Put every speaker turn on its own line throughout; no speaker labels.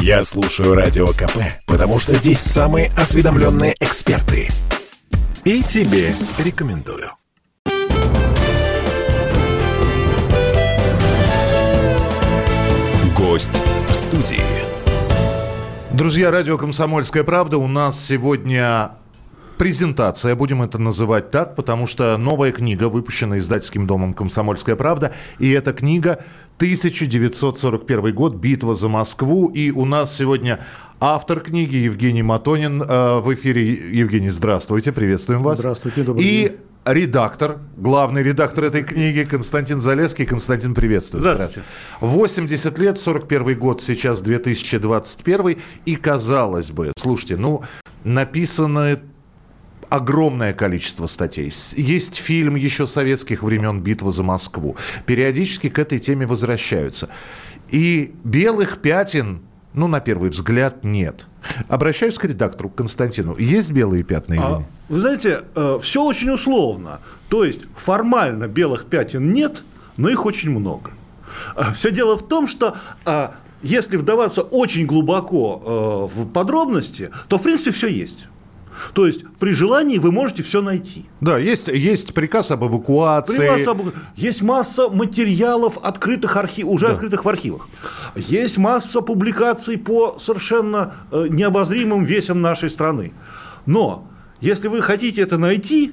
Я слушаю Радио КП, потому что здесь самые осведомленные эксперты. И тебе рекомендую. Гость в студии.
Друзья, радио «Комсомольская правда». У нас сегодня презентация, будем это называть так, потому что новая книга, выпущена издательским домом «Комсомольская правда», и эта книга 1941 год «Битва за Москву», и у нас сегодня автор книги Евгений Матонин э, в эфире. Евгений, здравствуйте, приветствуем вас.
Здравствуйте, добрый
и
день.
редактор, главный редактор этой книги Константин Залеский. Константин, приветствую.
Здравствуйте.
80 лет, 41 год, сейчас 2021. И казалось бы, слушайте, ну, написано огромное количество статей. Есть фильм еще советских времен «Битва за Москву». Периодически к этой теме возвращаются. И белых пятен, ну, на первый взгляд, нет. Обращаюсь к редактору Константину. Есть белые пятна или
А,
нет?
Вы знаете, все очень условно. То есть формально белых пятен нет, но их очень много. Все дело в том, что а, если вдаваться очень глубоко э, в подробности, то в принципе все есть. То есть при желании вы можете все найти.
Да, есть, есть приказ об эвакуации.
При вас об- Есть масса материалов, открытых архи... уже открытых в архивах. Есть масса публикаций по совершенно э, необозримым весям нашей страны. Но если вы хотите это найти,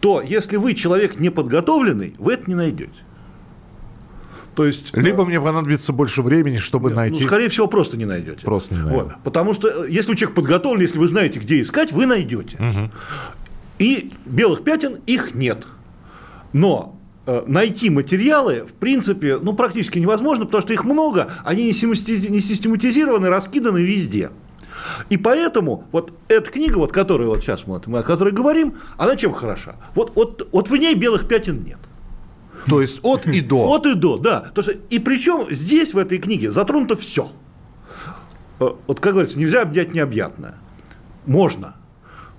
то если вы человек неподготовленный, вы это не найдете. То есть, э,
Либо мне понадобится больше времени, чтобы найти...
ну, скорее всего, просто не найдете.
Просто не найду.
Вот. Потому что э, если человек подготовлен, если вы знаете, где искать, вы найдете. И белых пятен их нет. Но э, найти материалы, в принципе, ну, практически невозможно, потому что их много, они не систематизированы, раскиданы везде. И поэтому вот эта книга, вот, которую вот сейчас мы, мы о которой говорим, она чем хороша? Вот, вот, вот в ней белых пятен нет.
То есть от и до.
От и до, да. То, что, и причем здесь, в этой книге, затронуто все. Вот, как говорится, нельзя объять необъятное. Можно.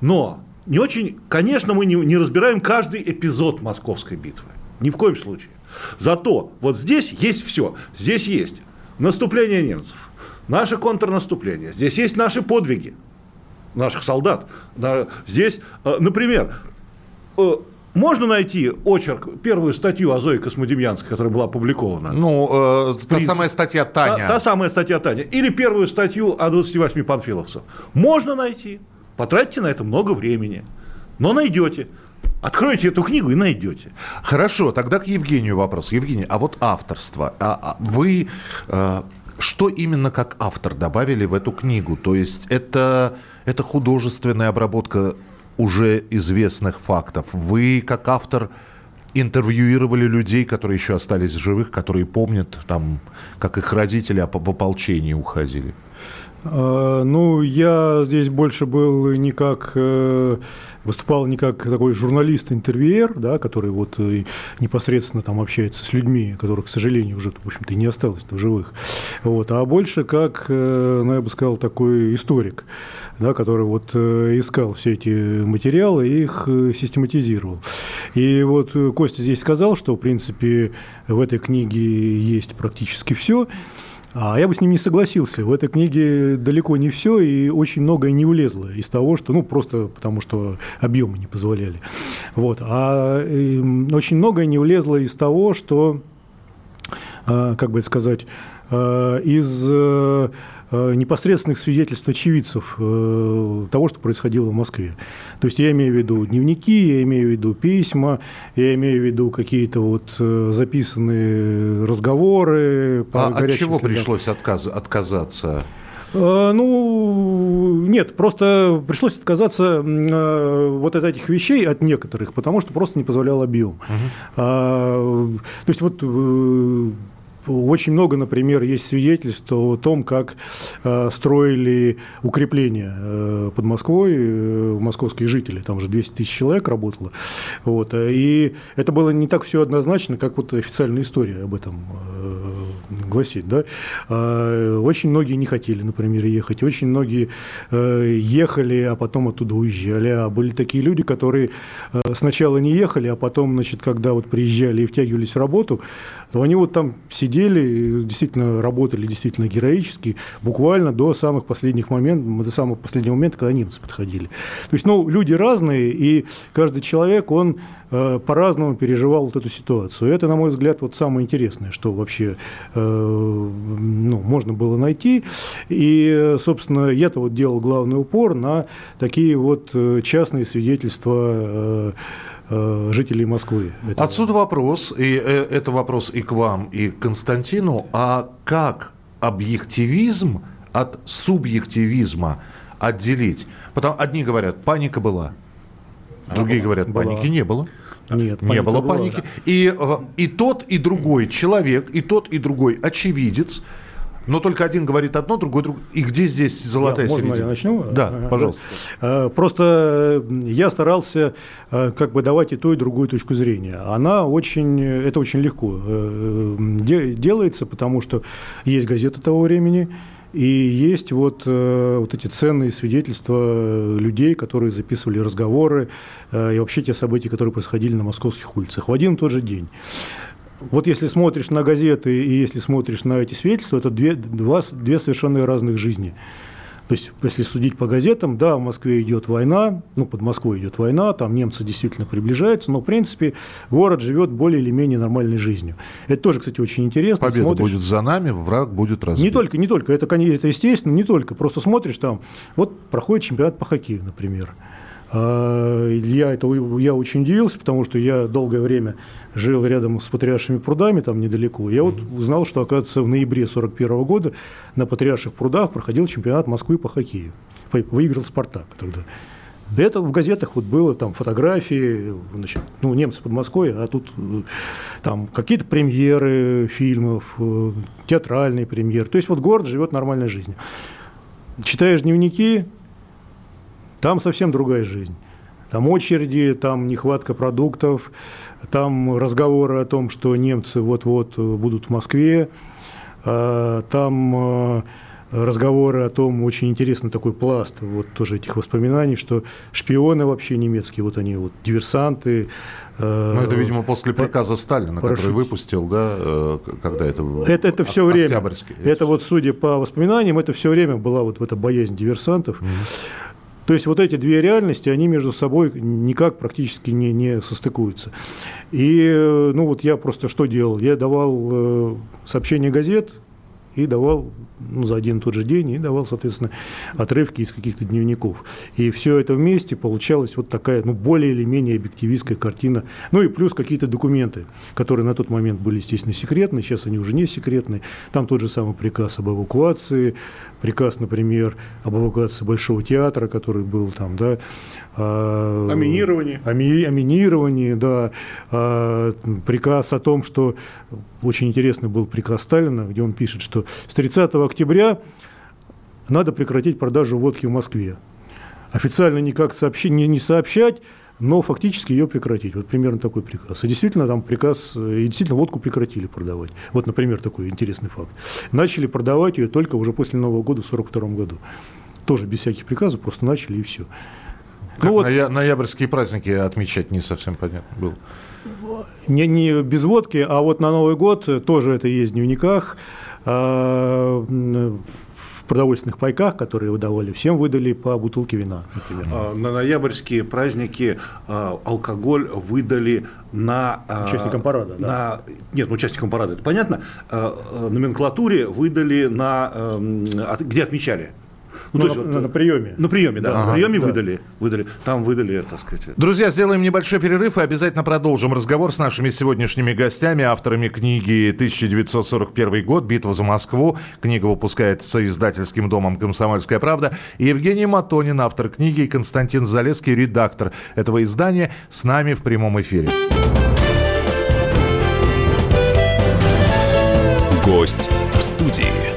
Но не очень, конечно, мы не, не разбираем каждый эпизод московской битвы. Ни в коем случае. Зато вот здесь есть все. Здесь есть наступление немцев, наше контрнаступление, здесь есть наши подвиги наших солдат. Да, Здесь, э, например, э, можно найти очерк, первую статью о Зое Космодемьянской, которая была опубликована.
Ну, э, та самая статья Таня.
Та, та самая статья Таня. Или первую статью о 28 панфиловцев. Можно найти. Потратьте на это много времени. Но найдете. Откройте эту книгу и найдете.
Хорошо, тогда к Евгению вопрос. Евгений, а вот авторство. А, а вы э, что именно как автор добавили в эту книгу? То есть это, это художественная обработка уже известных фактов. Вы как автор интервьюировали людей, которые еще остались в живых, которые помнят, там, как их родители в ополчении уходили.
А, Ну, я здесь больше был не как э, выступал не как такой журналист-интервьюер, да, который вот э, непосредственно там общается с людьми, которых, к сожалению, уже, в общем-то, и не осталось в живых, вот, а больше как, э, ну, я бы сказал, такой историк, да, который вот искал все эти материалы и их систематизировал. И вот Костя здесь сказал, что, в принципе, в этой книге есть практически все. А я бы с ним не согласился. В этой книге далеко не все, и очень многое не влезло из того, что, ну, просто потому что объемы не позволяли. Вот. А эм, очень многое не влезло из того, что, э, как бы это сказать, э, из э, непосредственных свидетельств очевидцев э, того, что происходило в Москве. То есть я имею в виду дневники, я имею в виду письма, я имею в виду какие-то вот э, записанные разговоры. по
А от чего
следам.
пришлось отказ- отказаться?
Э, Ну, нет, просто пришлось отказаться э, вот от этих вещей, от некоторых, потому что просто не позволял объем. А, То есть вот э, очень много, например, есть свидетельств о том, как э, строили укрепления э, под Москвой э, московские жители. Там уже 200 тысяч человек работало. Вот. И это было не так все однозначно, как вот официальная история об этом гласит. Да? А, Очень многие не хотели, например, ехать. Очень многие ехали, а потом оттуда уезжали. А были такие люди, которые сначала не ехали, а потом, значит, когда вот приезжали и втягивались в работу, то они вот там сидели, действительно работали действительно героически, буквально до самых последних моментов, до самого последнего момента, когда немцы подходили. То есть, ну, люди разные, и каждый человек, он э, по-разному переживал вот эту ситуацию. Это, на мой взгляд, вот самое интересное, что вообще э, ну, можно было найти. И, собственно, я-то вот делал главный упор на такие вот э, частные свидетельства жителей Москвы.
Отсюда вопрос, и это вопрос и к вам, и к Константину. А как объективизм от субъективизма отделить? Потому одни говорят, паника была, другие говорят, была. паники не было.
Нет,
не было была, паники. Да. И, э, и тот, и другой человек, и тот, и другой очевидец, но только один говорит одно, другой другое. И где здесь золотая
я,
середина?
Можно я начну?
Да, пожалуйста.
Э, просто э, я старался как бы давать и ту, и другую точку зрения. Она очень, это очень легко делается, потому что есть газета того времени, и есть вот, э, вот эти ценные свидетельства людей, которые записывали разговоры э, и вообще те события, которые происходили на московских улицах в один и тот же день. Вот если смотришь на газеты и если смотришь на эти свидетельства, это две, два, две совершенно разных жизни. То есть, если судить по газетам, да, в Москве идет война, ну, под Москвой идет война, там немцы действительно приближаются, но, в принципе, город живет более или менее нормальной жизнью. Это тоже, кстати, очень интересно.
Победа смотришь... будет за нами, враг будет разбит.
Не только, не только, это, это естественно, не только. Просто смотришь там, вот проходит чемпионат по хоккею, например. А, я, это, я очень удивился, потому что я долгое время жил рядом с Патриаршими прудами, там недалеко. Я вот узнал, что, оказывается, в ноябре 1941 года на Патриарших прудах проходил чемпионат Москвы по хоккею. Выиграл «Спартак» тогда. Это в газетах вот было, там фотографии, значит, ну, немцы под Москвой, а тут там какие-то премьеры фильмов, э, театральные премьеры. То есть вот город живет нормальной жизнью. Читаешь дневники, там совсем другая жизнь. Там очереди, там нехватка продуктов, там разговоры о том, что немцы вот-вот будут в Москве, а, там а, разговоры о том, очень интересный такой пласт вот тоже этих воспоминаний, что шпионы вообще немецкие, вот они вот диверсанты.
Э, ну, это, видимо, после приказа Сталина, Парашют. который выпустил, да, э, когда это
Это, это все время, это вот, судя по воспоминаниям, это все время была вот эта боязнь диверсантов. Mm-hmm. То есть вот эти две реальности, они между собой никак практически не, не состыкуются. И э, ну вот я просто что делал? Я давал э, сообщения газет, и давал ну, за один и тот же день, и давал, соответственно, отрывки из каких-то дневников. И все это вместе получалась вот такая, ну, более или менее объективистская картина. Ну и плюс какие-то документы, которые на тот момент были, естественно, секретные, сейчас они уже не секретные. Там тот же самый приказ об эвакуации, приказ, например, об эвакуации Большого театра, который был там, да,
Аминирование.
Ами, аминирование, да. А, приказ о том, что очень интересный был приказ Сталина, где он пишет, что с 30 октября надо прекратить продажу водки в Москве. Официально никак сообщи, не, не сообщать, но фактически ее прекратить. Вот примерно такой приказ. И действительно там приказ, и действительно водку прекратили продавать. Вот, например, такой интересный факт. Начали продавать ее только уже после Нового года в 1942 году. Тоже без всяких приказов, просто начали и все.
Как ну, вот, ноя- ноябрьские праздники отмечать не совсем понятно было.
Не, не без водки, а вот на Новый год тоже это есть в дневниках. А, в продовольственных пайках, которые выдавали, всем выдали по бутылке вина,
например. А, на ноябрьские праздники а, алкоголь выдали на...
Участникам парада,
на, да? Нет, ну, участникам парада, это понятно. Номенклатуре выдали на... Где отмечали?
Ну, ну, то на, есть, на, на приеме.
На приеме, да. Ага, на приеме да. выдали, выдали. Там выдали, так сказать.
Друзья, сделаем небольшой перерыв и обязательно продолжим разговор с нашими сегодняшними гостями, авторами книги «1941 год. Битва за Москву». Книга выпускается издательским домом «Комсомольская правда». И Евгений Матонин, автор книги, и Константин Залеский, редактор этого издания, с нами в прямом эфире.
Гость в студии.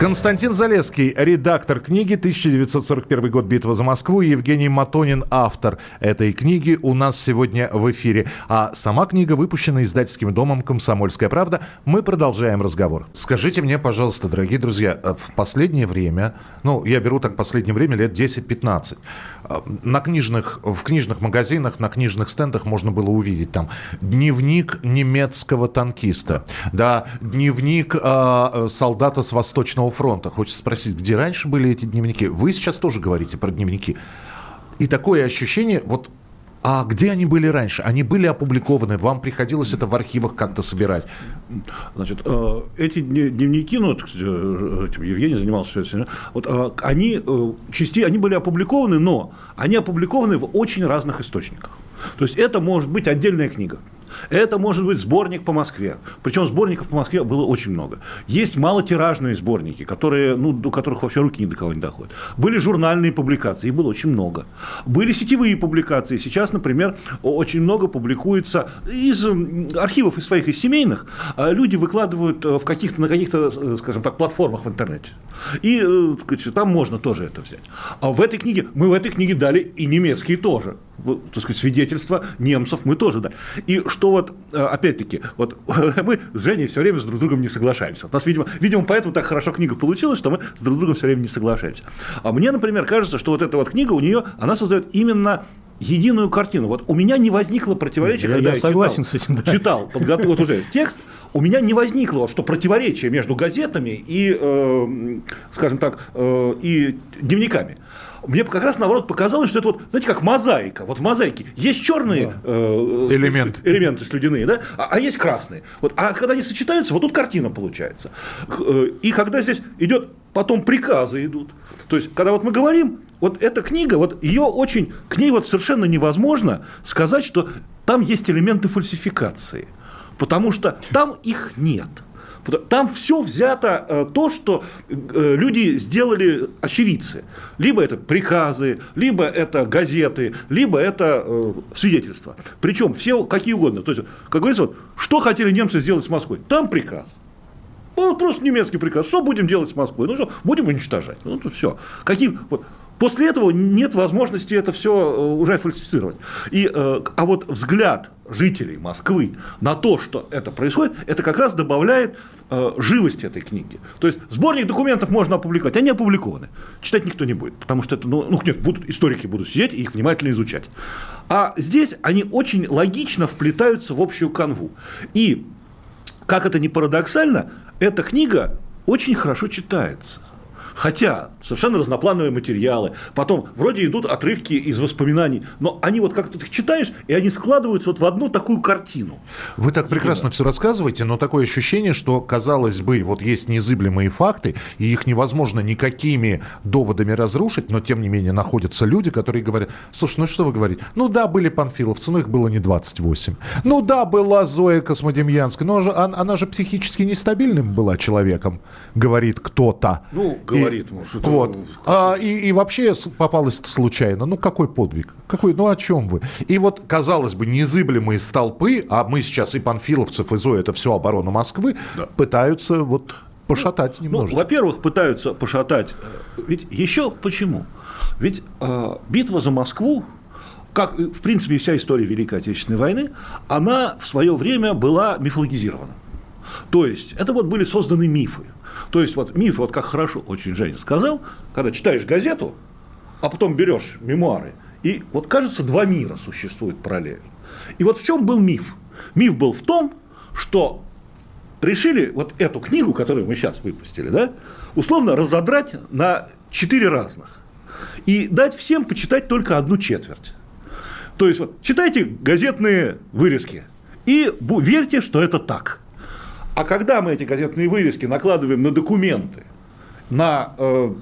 Константин Залеский, редактор книги «1941 год. Битва за Москву» и Евгений Матонин, автор этой книги, у нас сегодня в эфире. А сама книга выпущена издательским домом «Комсомольская правда». Мы продолжаем разговор. Скажите мне, пожалуйста, дорогие друзья, в последнее время, ну, я беру так последнее время, лет 10-15, на книжных, в книжных магазинах, на книжных стендах можно было увидеть там дневник немецкого танкиста, да, дневник э, солдата с Восточного фронта. Хочется спросить, где раньше были эти дневники? Вы сейчас тоже говорите про дневники. И такое ощущение, вот а где они были раньше? Они были опубликованы, вам приходилось это в архивах как-то собирать?
Значит, э, эти дневники, ну, э, Евгений занимался все этим, вот э, они, части, они были опубликованы, но они опубликованы в очень разных источниках. То есть это может быть отдельная книга. Это может быть сборник по Москве. Причем сборников по Москве было очень много. Есть малотиражные сборники, которые, ну, до которых вообще руки ни до кого не доходят. Были журнальные публикации, их было очень много. Были сетевые публикации. Сейчас, например, очень много публикуется из архивов из своих, из семейных. А люди выкладывают э, в каких-то, на каких-то, э, скажем так, платформах в интернете. И э, там можно тоже это взять. А в этой книге, мы в этой книге дали и немецкие тоже так сказать, свидетельства немцев мы тоже дали. И что вот, э, опять-таки, вот мы с Женей все время с друг другом не соглашаемся. У нас, видимо, видимо, поэтому так хорошо книга получилась, что мы с друг другом все время не соглашаемся. А мне, например, кажется, что вот эта вот книга у нее, она создает именно единую картину. Вот у меня не возникло противоречия,
я,
когда
я,
я
согласен
читал,
с этим, да.
читал подготовил вот уже текст, у меня не возникло, что противоречие между газетами и, э, скажем так, э, и дневниками мне как раз наоборот показалось, что это вот, знаете, как мозаика. Вот в мозаике есть черные да.
э, элементы.
элементы слюдяные, да, а, а есть красные. Вот, а когда они сочетаются, вот тут картина получается. Э, и когда здесь идет, потом приказы идут. То есть, когда вот мы говорим, вот эта книга, вот ее очень, к ней вот совершенно невозможно сказать, что там есть элементы фальсификации. Потому что там их нет. Там все взято э, то, что э, люди сделали очевидцы. Либо это приказы, либо это газеты, либо это э, свидетельства. Причем все какие угодно. То есть, как говорится, вот, что хотели немцы сделать с Москвой? Там приказ. Ну, просто немецкий приказ. Что будем делать с Москвой? Ну что, будем уничтожать. Ну, то все. Какие, вот, После этого нет возможности это все э, уже фальсифицировать. И, э, а вот взгляд жителей Москвы на то, что это происходит, это как раз добавляет э, живости этой книги. То есть сборник документов можно опубликовать, они опубликованы. Читать никто не будет, потому что это, ну, ну нет, будут, историки будут сидеть и их внимательно изучать. А здесь они очень логично вплетаются в общую канву. И, как это ни парадоксально, эта книга очень хорошо читается. Хотя совершенно разноплановые материалы, потом вроде идут отрывки из воспоминаний, но они вот как-то их читаешь, и они складываются вот в одну такую картину.
Вы так прекрасно Именно. все рассказываете, но такое ощущение, что, казалось бы, вот есть незыблемые факты, и их невозможно никакими доводами разрушить, но тем не менее находятся люди, которые говорят, слушай, ну что вы говорите? Ну да, были панфиловцы, но их было не 28. Ну да, была Зоя Космодемьянская, но она, она же психически нестабильным была человеком, говорит кто-то.
Ну, говорит говорит.
Может, вот. А, и, и вообще попалось случайно. Ну, какой подвиг? Какой, ну, о чем вы? И вот, казалось бы, незыблемые столпы, а мы сейчас и панфиловцев, и Зоя, это все оборона Москвы, да. пытаются вот пошатать ну, немножко.
Ну, во-первых, пытаются пошатать. Ведь еще почему? Ведь э, битва за Москву, как, в принципе, вся история Великой Отечественной войны, она в свое время была мифологизирована. То есть, это вот были созданы мифы. То есть вот миф, вот как хорошо очень Женя сказал, когда читаешь газету, а потом берешь мемуары, и вот кажется, два мира существуют параллельно. И вот в чем был миф? Миф был в том, что решили вот эту книгу, которую мы сейчас выпустили, да, условно разодрать на четыре разных. И дать всем почитать только одну четверть. То есть вот читайте газетные вырезки и верьте, что это так. А когда мы эти газетные вырезки накладываем на документы, на э,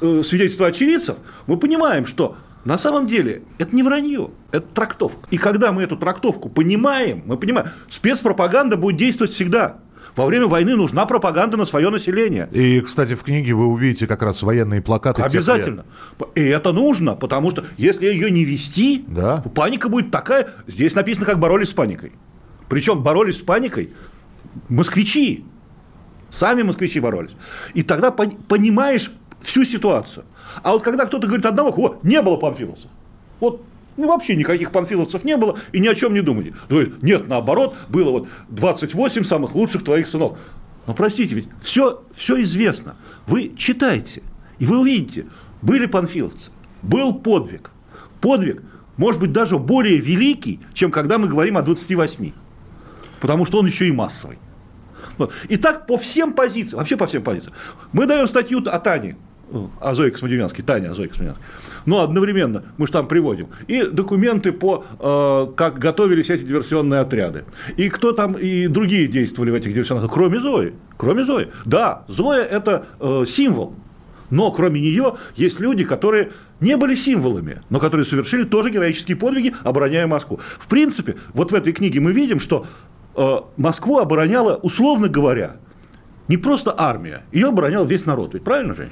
э, свидетельства очевидцев, мы понимаем, что на самом деле это не вранье, это трактовка. И когда мы эту трактовку понимаем, мы понимаем, спецпропаганда будет действовать всегда. Во время войны нужна пропаганда на свое население.
И, кстати, в книге вы увидите как раз военные плакаты.
Обязательно. И это нужно, потому что если ее не вести,
да.
паника будет такая. Здесь написано, как боролись с паникой. Причем боролись с паникой москвичи. Сами москвичи боролись. И тогда понимаешь всю ситуацию. А вот когда кто-то говорит одного, о, не было панфиловцев. Вот ну, вообще никаких панфиловцев не было, и ни о чем не думали. Нет, наоборот, было вот 28 самых лучших твоих сынов. Но простите, ведь все, все известно. Вы читайте, и вы увидите, были панфиловцы, был подвиг. Подвиг, может быть, даже более великий, чем когда мы говорим о 28. Потому что он еще и массовый. И так по всем позициям, вообще по всем позициям. Мы даем статью о Тане, о Зое Космодемьянской, Таня о Зое Космодемьянской. Но одновременно мы же там приводим. И документы по, э, как готовились эти диверсионные отряды. И кто там, и другие действовали в этих диверсионных кроме Зои. Кроме Зои. Да, Зоя – это э, символ. Но кроме нее есть люди, которые не были символами, но которые совершили тоже героические подвиги, обороняя Москву. В принципе, вот в этой книге мы видим, что Москву обороняла, условно говоря, не просто армия, ее оборонял весь народ. Ведь правильно, Жень?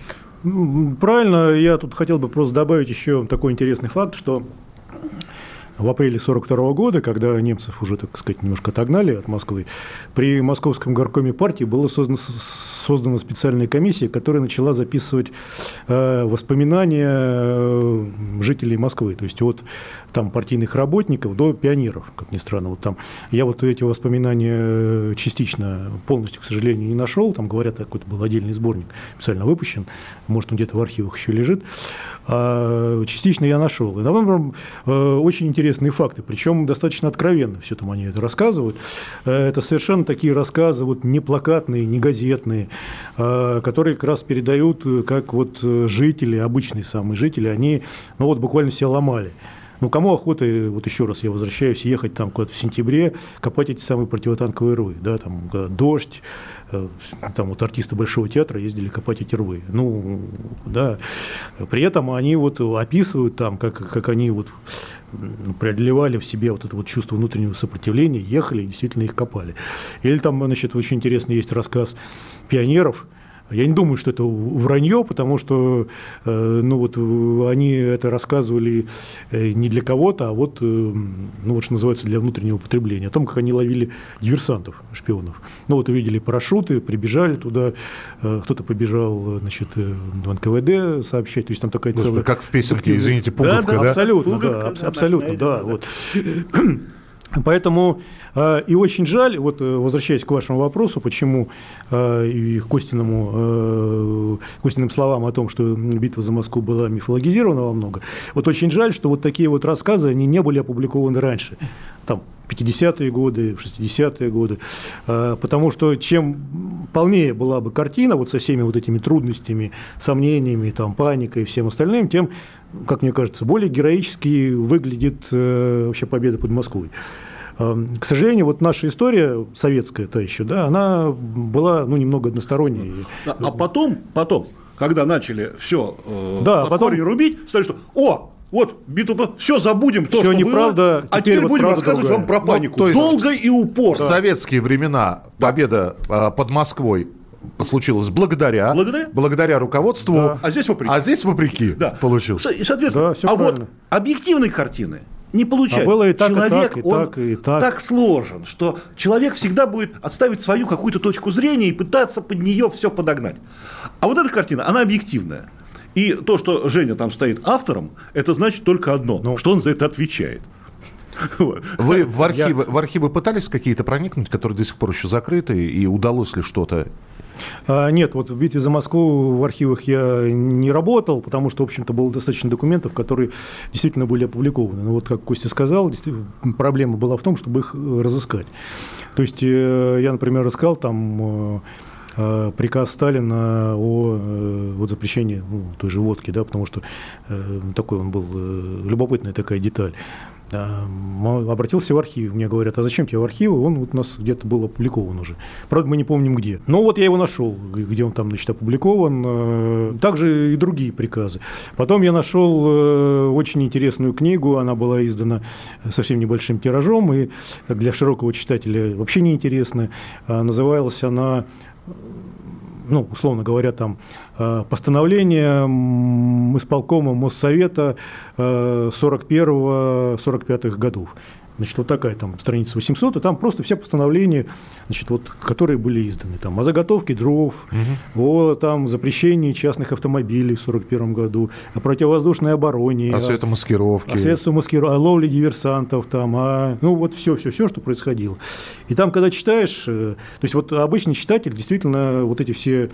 Правильно, я тут хотел бы просто добавить еще такой интересный факт, что в апреле 1942 года, когда немцев уже, так сказать, немножко отогнали от Москвы, при Московском горкоме партии была создана, создана специальная комиссия, которая начала записывать э, воспоминания э, жителей Москвы, то есть от там, партийных работников до пионеров, как ни странно. Вот там, я вот эти воспоминания э, частично, полностью, к сожалению, не нашел. Там говорят, какой-то был отдельный сборник специально выпущен, может, он где-то в архивах еще лежит. А частично я нашел. И там э, очень интересные факты, причем достаточно откровенно все там они это рассказывают. Э, это совершенно такие рассказы, вот не плакатные, не газетные, которые как раз передают, как вот жители, обычные самые жители, они ну вот буквально себя ломали. Ну, кому охота, вот еще раз я возвращаюсь, ехать там куда-то в сентябре, копать эти самые противотанковые рвы, да, там дождь, э, там вот артисты Большого театра ездили копать эти рвы. Ну, да, при этом они вот описывают там, как, как они вот преодолевали в себе вот это вот чувство внутреннего сопротивления, ехали и действительно их копали. Или там, значит, очень интересный есть рассказ пионеров – я не думаю, что это вранье, потому что э, ну вот, они это рассказывали э, не для кого-то, а вот, э, ну вот что называется, для внутреннего потребления, о том, как они ловили диверсантов, шпионов. Ну вот увидели парашюты, прибежали туда, кто-то побежал значит, в НКВД сообщать, то есть там такая
Господи, целая... как в песенке, извините, пуговка,
да? да? Абсолютно, пуговка, да, абсолютно, да. Вот. Поэтому э, и очень жаль, вот э, возвращаясь к вашему вопросу, почему э, и к Костиному, Костиным словам о том, что битва за Москву была мифологизирована во много, вот очень жаль, что вот такие вот рассказы, они не были опубликованы раньше, там, 50-е годы, 60-е годы, потому что чем полнее была бы картина вот со всеми вот этими трудностями, сомнениями, там, паникой и всем остальным, тем как мне кажется, более героически выглядит э, вообще победа под Москвой. Э, к сожалению, вот наша история советская, та еще, да, она была ну, немного односторонней.
А, а потом, потом, когда начали все э, да, потом... рубить, стали что, о, вот, битва, все забудем, то,
все
что
неправда,
было, а теперь, вот будем рассказывать другая. вам про панику. Ну, то есть, Долго и упорно.
В советские времена победа да. под Москвой случилось благодаря, благодаря? благодаря руководству. Да.
А здесь вопреки.
А здесь вопреки да. получилось.
И, соответственно, да, а правильно. вот объективной картины не получается. А
было и так,
человек,
и так, и
он
так, и так.
так сложен, что человек всегда будет отставить свою какую-то точку зрения и пытаться под нее все подогнать. А вот эта картина, она объективная. И то, что Женя там стоит автором, это значит только одно, ну, что он за это отвечает.
Вы в архивы, в архивы пытались какие-то проникнуть, которые до сих пор еще закрыты, и удалось ли что-то
а, нет, вот в битве за Москву в архивах я не работал, потому что, в общем-то, было достаточно документов, которые действительно были опубликованы. Но вот, как Костя сказал, проблема была в том, чтобы их э, разыскать. То есть э, я, например, искал там э, приказ Сталина о вот, запрещении ну, той же водки, да, потому что такой он был, любопытная такая деталь обратился в архив. Мне говорят, а зачем тебе в архивы? Он вот у нас где-то был опубликован уже. Правда, мы не помним где. Но вот я его нашел, где он там, значит, опубликован. Э, также и другие приказы. Потом я нашел э, очень интересную книгу. Она была издана совсем небольшим тиражом и для широкого читателя вообще неинтересная. Называлась она ну, условно говоря, там э, постановление исполкома Моссовета 41-45 э, годов. Значит, вот такая там страница 800, и там просто все постановления, значит, вот, которые были изданы. Там о заготовке дров, угу. о там, запрещении частных автомобилей в 1941 году, о противовоздушной обороне.
О светомаскировке.
О средствах маскировки, о ловле диверсантов, там, о, ну вот все, все, все, что происходило. И там, когда читаешь, э, то есть вот обычный читатель действительно вот эти все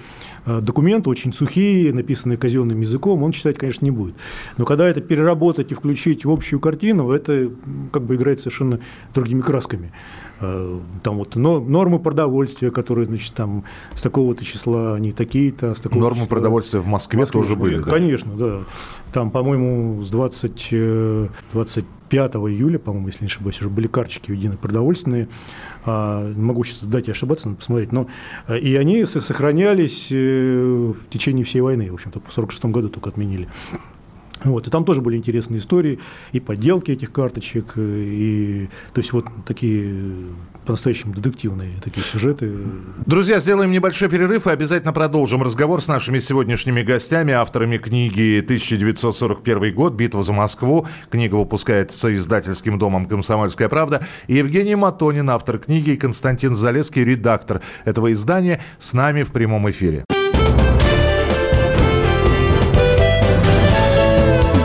э, документы очень сухие, написанные казенным языком, он читать, конечно, не будет. Но когда это переработать и включить в общую картину, это как бы играет совершенно другими красками. Э, там вот нормы продовольствия, которые, значит, там с такого-то числа они такие-то, с такого
Нормы числа... продовольствия в Москве, в Москве тоже были,
да? Конечно, да. Там, по-моему, с 20, 25 э, июля, по-моему, если не ошибаюсь, уже были карточки введены продовольственные. А, могу сейчас дать и ошибаться, надо посмотреть. Но, э, и они сохранялись в течение всей войны. В общем-то, в 1946 году только отменили. Вот, и там тоже были интересные истории, и подделки этих карточек, и то есть вот такие по-настоящему детективные такие сюжеты.
Друзья, сделаем небольшой перерыв и обязательно продолжим разговор с нашими сегодняшними гостями, авторами книги «1941 год. Битва за Москву». Книга выпускается издательским домом «Комсомольская правда». И Евгений Матонин, автор книги, и Константин Залеский, редактор этого издания, с нами в прямом эфире.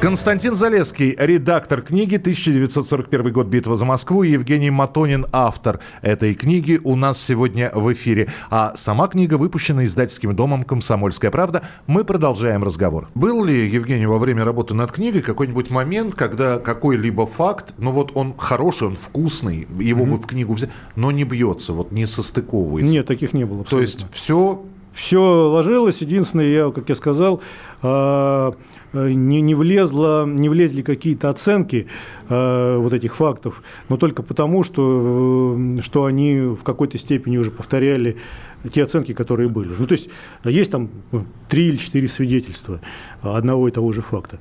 Константин Залеский, редактор книги «1941 год. Битва за Москву» и Евгений Матонин, автор этой книги, у нас сегодня в эфире. А сама книга выпущена издательским домом «Комсомольская правда». Мы продолжаем разговор. Был ли, Евгений, во время работы над книгой какой-нибудь момент, когда какой-либо факт, ну вот он хороший, он вкусный, его mm-hmm. бы в книгу взять, но не бьется, вот не состыковывается?
Нет, таких не было.
Абсолютно. То есть все
все ложилось. Единственное, я, как я сказал, а, не, не, влезло, не влезли какие-то оценки э, вот этих фактов, но только потому, что, э, что они в какой-то степени уже повторяли те оценки, которые были. Ну, то есть есть там ну, три или четыре свидетельства одного и того же факта.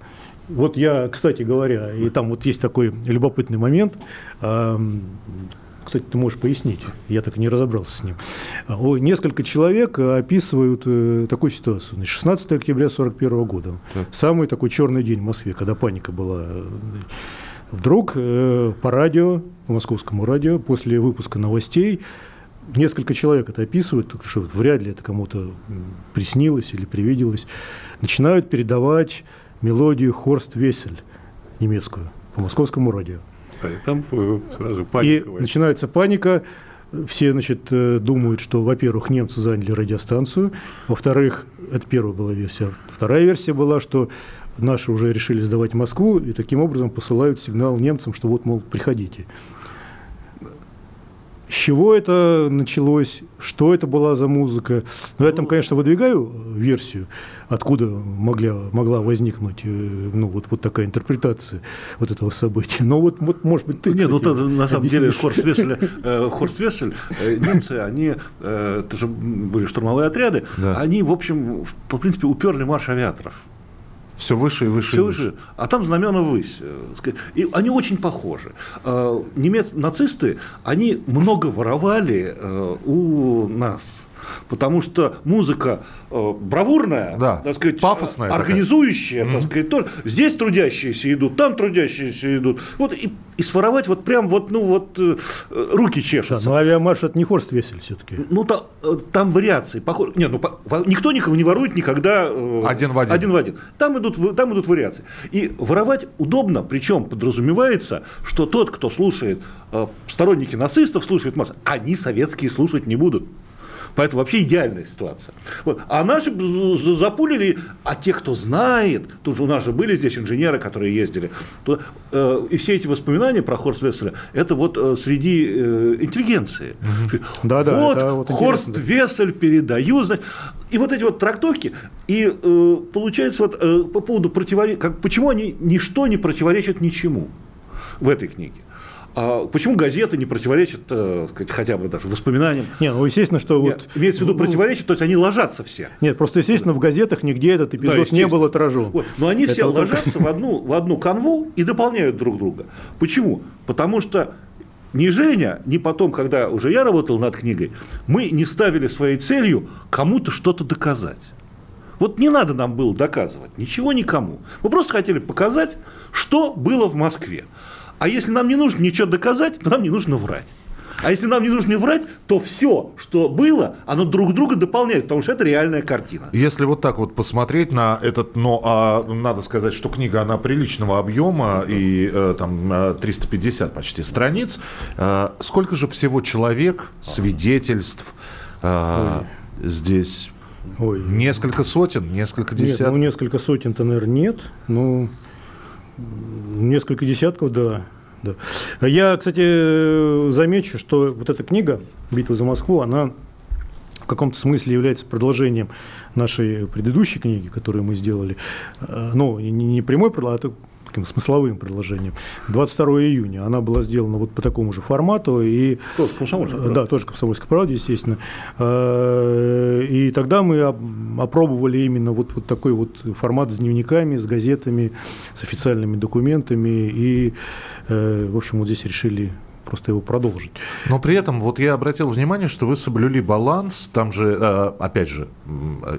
Вот я, кстати говоря, и там вот есть такой любопытный момент, кстати, ты можешь пояснить, я так и не разобрался с ним. Несколько человек описывают э, такую ситуацию. 16 октября 1941 года, так. самый такой черный день в Москве, когда паника была. Вдруг э, по радио, по московскому радио, после выпуска новостей, несколько человек это описывают, что вряд ли это кому-то приснилось или привиделось, начинают передавать мелодию Хорст Весель немецкую по московскому радио.
Да, и там сразу паника.
И начинается паника. Все, значит, э, думают, что, во-первых, немцы заняли радиостанцию, во-вторых, это первая была версия. Вторая версия была, что наши уже решили сдавать Москву, и таким образом посылают сигнал немцам, что вот, мол, приходите. С чего это началось, что это была за музыка. Ну, я там, конечно, выдвигаю версию, откуда могла, могла возникнуть э, ну, вот, вот такая интерпретация вот этого события. Но вот, вот может быть, ты,
Нет, ну, ты, на самом деле, Хорст Вессель, э, Хорст Вессель э, немцы, они, э, это же были штурмовые отряды, да. они, в общем, по принципе, уперли марш авиаторов.
Все выше и выше.
Все выше. А там знамена высь. Э, и они очень похожи. Э, немец, нацисты, они много воровали э, у нас потому что музыка э, бравурная,
да, так сказать, пафосная,
организующая, такая. так сказать, только здесь трудящиеся идут, там трудящиеся идут, вот и, и своровать вот прям вот, ну вот э, руки чешутся.
Да, но авиамарш это не Хорст Весель все-таки.
Ну та, э, там вариации, похоже, не, ну по, никто никого не ворует никогда
э, один в один.
один в один. Там идут, там идут вариации. И воровать удобно, причем подразумевается, что тот, кто слушает э, сторонники нацистов, слушает масс, они советские слушать не будут. Поэтому вообще идеальная ситуация. Вот. А наши запулили, а те, кто знает, тут же у нас же были здесь инженеры, которые ездили, то, э, и все эти воспоминания про Хорст Весселя, это вот э, среди э, интеллигенции.
Да, да,
вот, вот Хорст Вессель передаю, значит, и вот эти вот трактовки, и э, получается вот э, по поводу противоречия, почему они ничто не противоречат ничему в этой книге. А почему газеты не противоречат, э, сказать, хотя бы даже воспоминаниям?
Не, ну естественно, что
Нет,
вот...
имеется в виду противоречат, то есть они ложатся все.
Нет, просто естественно в газетах нигде этот эпизод не
естественно.
был отражен.
Вот. Но они
Это
все
вот только-
ложатся в одну, в одну канву и дополняют друг друга. Почему? Потому что ни Женя, ни потом, когда уже я работал над книгой, мы не ставили своей целью кому-то что-то доказать. Вот не надо нам было доказывать, ничего никому. Мы просто хотели показать, что было в Москве. А если нам не нужно ничего доказать, то нам не нужно врать. А если нам не нужно врать, то все, что было, оно друг друга дополняет, потому что это реальная картина.
Если вот так вот посмотреть на этот, но а, надо сказать, что книга, она приличного объема и э, там э, 350 почти страниц. Э, сколько же всего человек, свидетельств э, здесь?
Ой,
Несколько сотен, несколько
нет,
десятков?
ну несколько сотен-то, наверное, нет. Ну, м, несколько десятков, да. да. Я, кстати, замечу, что вот эта книга «Битва за Москву», она в каком-то смысле является продолжением нашей предыдущей книги, которую мы сделали. Э, Ну, не, прямой а таким смысловым предложением. 22 июня она была сделана вот по такому же формату. И,
Тоже «Комсомольская правда».
Да, тоже «Комсомольская правда», естественно. Э, И тогда мы об- опробовали именно вот, вот такой вот формат с дневниками, с газетами, с официальными документами. И, э, в общем, вот здесь решили просто его продолжить.
Но при этом вот я обратил внимание, что вы соблюли баланс. Там же, э, опять же,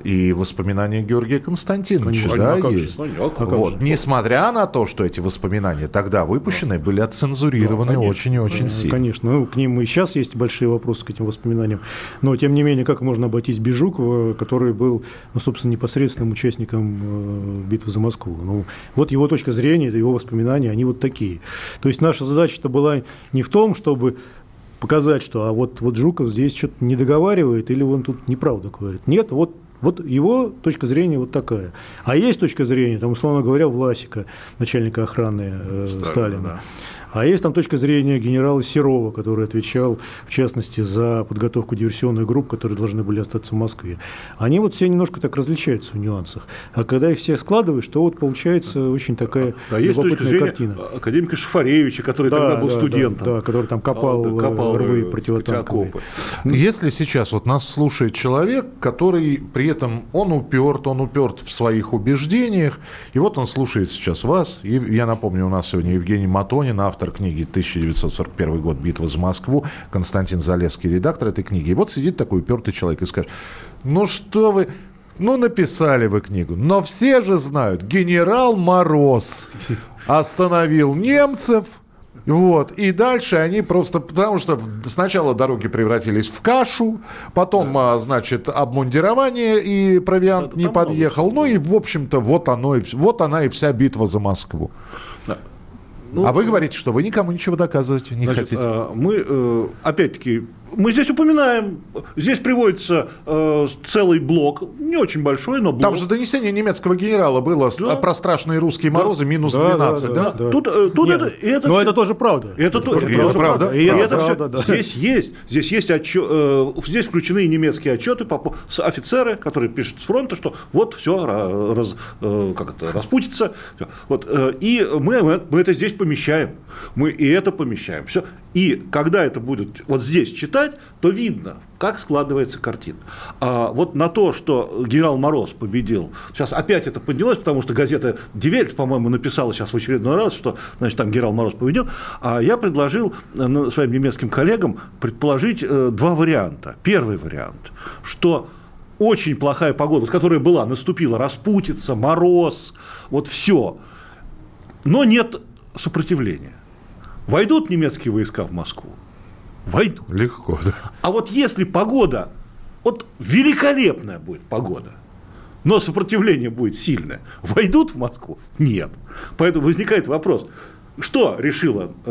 и воспоминания Георгия Константиновича,
Конечно.
да,
А как же?
есть.
Ну, а как
вот.
же?
Несмотря на то, что эти воспоминания тогда выпущены, были отцензурированы
Да, конечно.
очень и очень
Э,
сильно.
Конечно, ну, к ним и сейчас есть большие вопросы к этим воспоминаниям. Но, тем не менее, как можно обойтись без Жукова, который был, ну, собственно, непосредственным участником э, битвы за Москву. Ну, вот его точка зрения, это его воспоминания, они вот такие. То есть наша задача-то была не в том, чтобы показать, что а вот, вот Жуков здесь что-то не договаривает или он тут неправду говорит. Нет, вот вот его точка зрения вот такая. А есть точка зрения, там, условно говоря, Власика, начальника охраны э, Сталина.
да.
А есть там точка зрения генерала Серова, который отвечал, в частности, за подготовку диверсионных групп, которые должны были остаться в Москве. Они вот все немножко так различаются в нюансах. А когда их всех складываешь, то вот получается очень такая
есть точка
любопытная
зрения
картина.
академика Шафаревича, который
Да,
тогда был
да,
студентом.
Да, да, который там копал,
А, копал
рвы
э,
противотанковые.
окопы.
Если сейчас вот нас слушает человек, который при этом он уперт, он уперт в своих убеждениях, и вот он слушает сейчас вас. И я напомню, у нас сегодня Евгений Матонин, автор книги 1941 год «Битва за Москву», Константин Залесский, редактор этой книги. И вот сидит такой упертый человек и скажет, ну что вы, ну написали вы книгу, но все же знают, генерал Мороз остановил немцев, вот. И дальше они просто... Потому что сначала дороги превратились в кашу, потом, а, значит, обмундирование и провиант
Да,
не
много
подъехал. Ну и, в общем-то, вот, оно и, вот она и вся битва за Москву.
Да. Ну,
а вы говорите, что вы никому ничего доказывать не
Значит,
хотите.
э, мы, э, опять-таки, мы здесь упоминаем, здесь приводится э, целый блок, не очень большой, но блок.
Там же донесение немецкого генерала было
Да.
про страшные русские морозы минус
Да, да,
12, да?
да.
Тут, э, тут
Нет,
это, это
но
всё-
это тоже правда.
Это тоже,
тоже
тоже
правда.
правда.
И это
это
правда, да.
Здесь есть, здесь есть отчё- э, здесь включены немецкие отчеты по, офицеры, которые пишут с фронта, что вот все раз, э, как это, распутица. Всё. Вот, э, и мы, мы это здесь помещаем. Мы и это помещаем. Все. И когда это будет вот здесь читать, то видно, как складывается картина. А вот на то, что генерал Мороз победил, сейчас опять это поднялось, потому что газета Die Welt, по-моему, написала сейчас в очередной раз, что значит, там генерал Мороз победил. А я предложил э, своим немецким коллегам предположить э, два варианта. Первый вариант, что очень плохая погода, которая была, наступила, распутится, мороз, вот все. Но нет сопротивления. Войдут немецкие войска в Москву? Войдут.
Легко, да.
А вот если погода, вот великолепная будет погода, но сопротивление будет сильное, войдут в Москву? Нет. Поэтому возникает вопрос, что решила, э,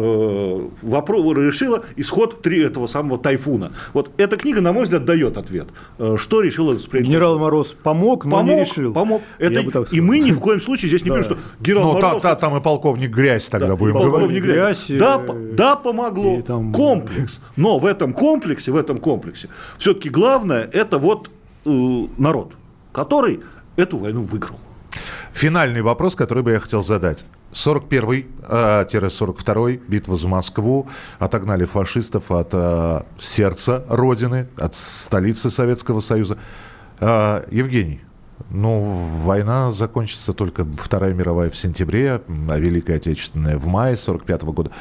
вопро- решила исход три этого самого тайфуна? Вот эта книга, на мой взгляд, дает ответ. Э, что решила Суспрем-
Генерал Мороз помог, но
Помог,
не решил.
помог. Это,
Я бы
и мы ни в коем случае здесь не
Да.
говорим, что генерал
Ну, та-
Мороз...
та- там и полковник Грязь тогда
Да,
будем
полковник
говорить.
Грязь.
Грязь,
Да,
э,
по- да, помогло.
там-
Комплекс. Но в этом комплексе, в этом комплексе, все-таки главное это вот э, народ, который эту войну выиграл.
Финальный вопрос, который бы я хотел задать. 41-42 э, битва за Москву. Отогнали фашистов от э, сердца Родины, от столицы Советского Союза. Э, Евгений, ну, война закончится только Вторая мировая в сентябре, а Великая Отечественная в мае 45 года.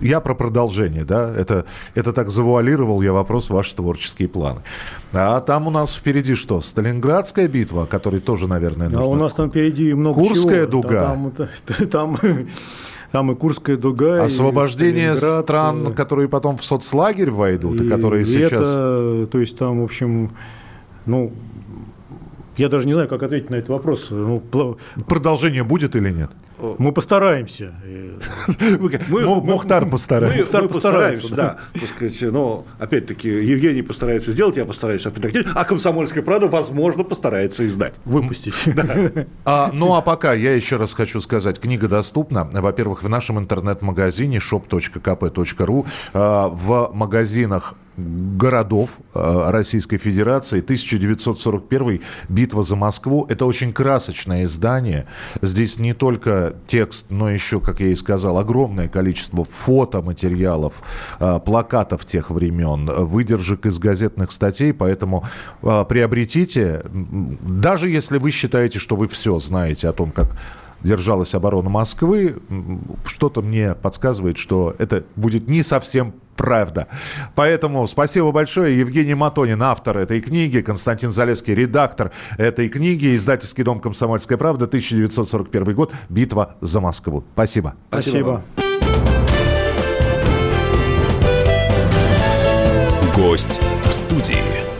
Я про продолжение, да, это, это так завуалировал я вопрос ваши творческие планы. А там у нас впереди что? Сталинградская битва, о которой тоже, наверное, нужно...
А у нас там впереди много
Курская
чего.
дуга.
Там, там, там и Курская дуга.
Освобождение стран, которые потом в соцлагерь войдут, и, и которые и сейчас...
Это, то есть там, в общем, ну, я даже не знаю, как ответить на этот вопрос. Ну,
Продолжение будет или нет?
Мы постараемся.
Мы, Мухтар постарается.
Мы, постараемся, да. но, опять-таки, Евгений постарается сделать, я постараюсь отредактировать, а «Комсомольская правда», возможно, постарается издать.
Выпустить.
А, ну, а пока я еще раз хочу сказать, книга доступна, во-первых, в нашем интернет-магазине shop.kp.ru, а, в магазинах городов э, Российской Федерации. 1941 «Битва за Москву». Это очень красочное издание. Здесь не только текст, но еще, как я и сказал, огромное количество фотоматериалов, э, плакатов тех времен, выдержек из газетных статей. Поэтому э, приобретите, даже если вы считаете, что вы все знаете о том, как держалась оборона Москвы, что-то мне подсказывает, что это будет не совсем правда. Поэтому спасибо большое. Евгений Матонин, автор этой книги, Константин Залеский, редактор этой книги, издательский дом «Комсомольская правда», 1941 год, «Битва за Москву». Спасибо.
Спасибо.
Гость в студии.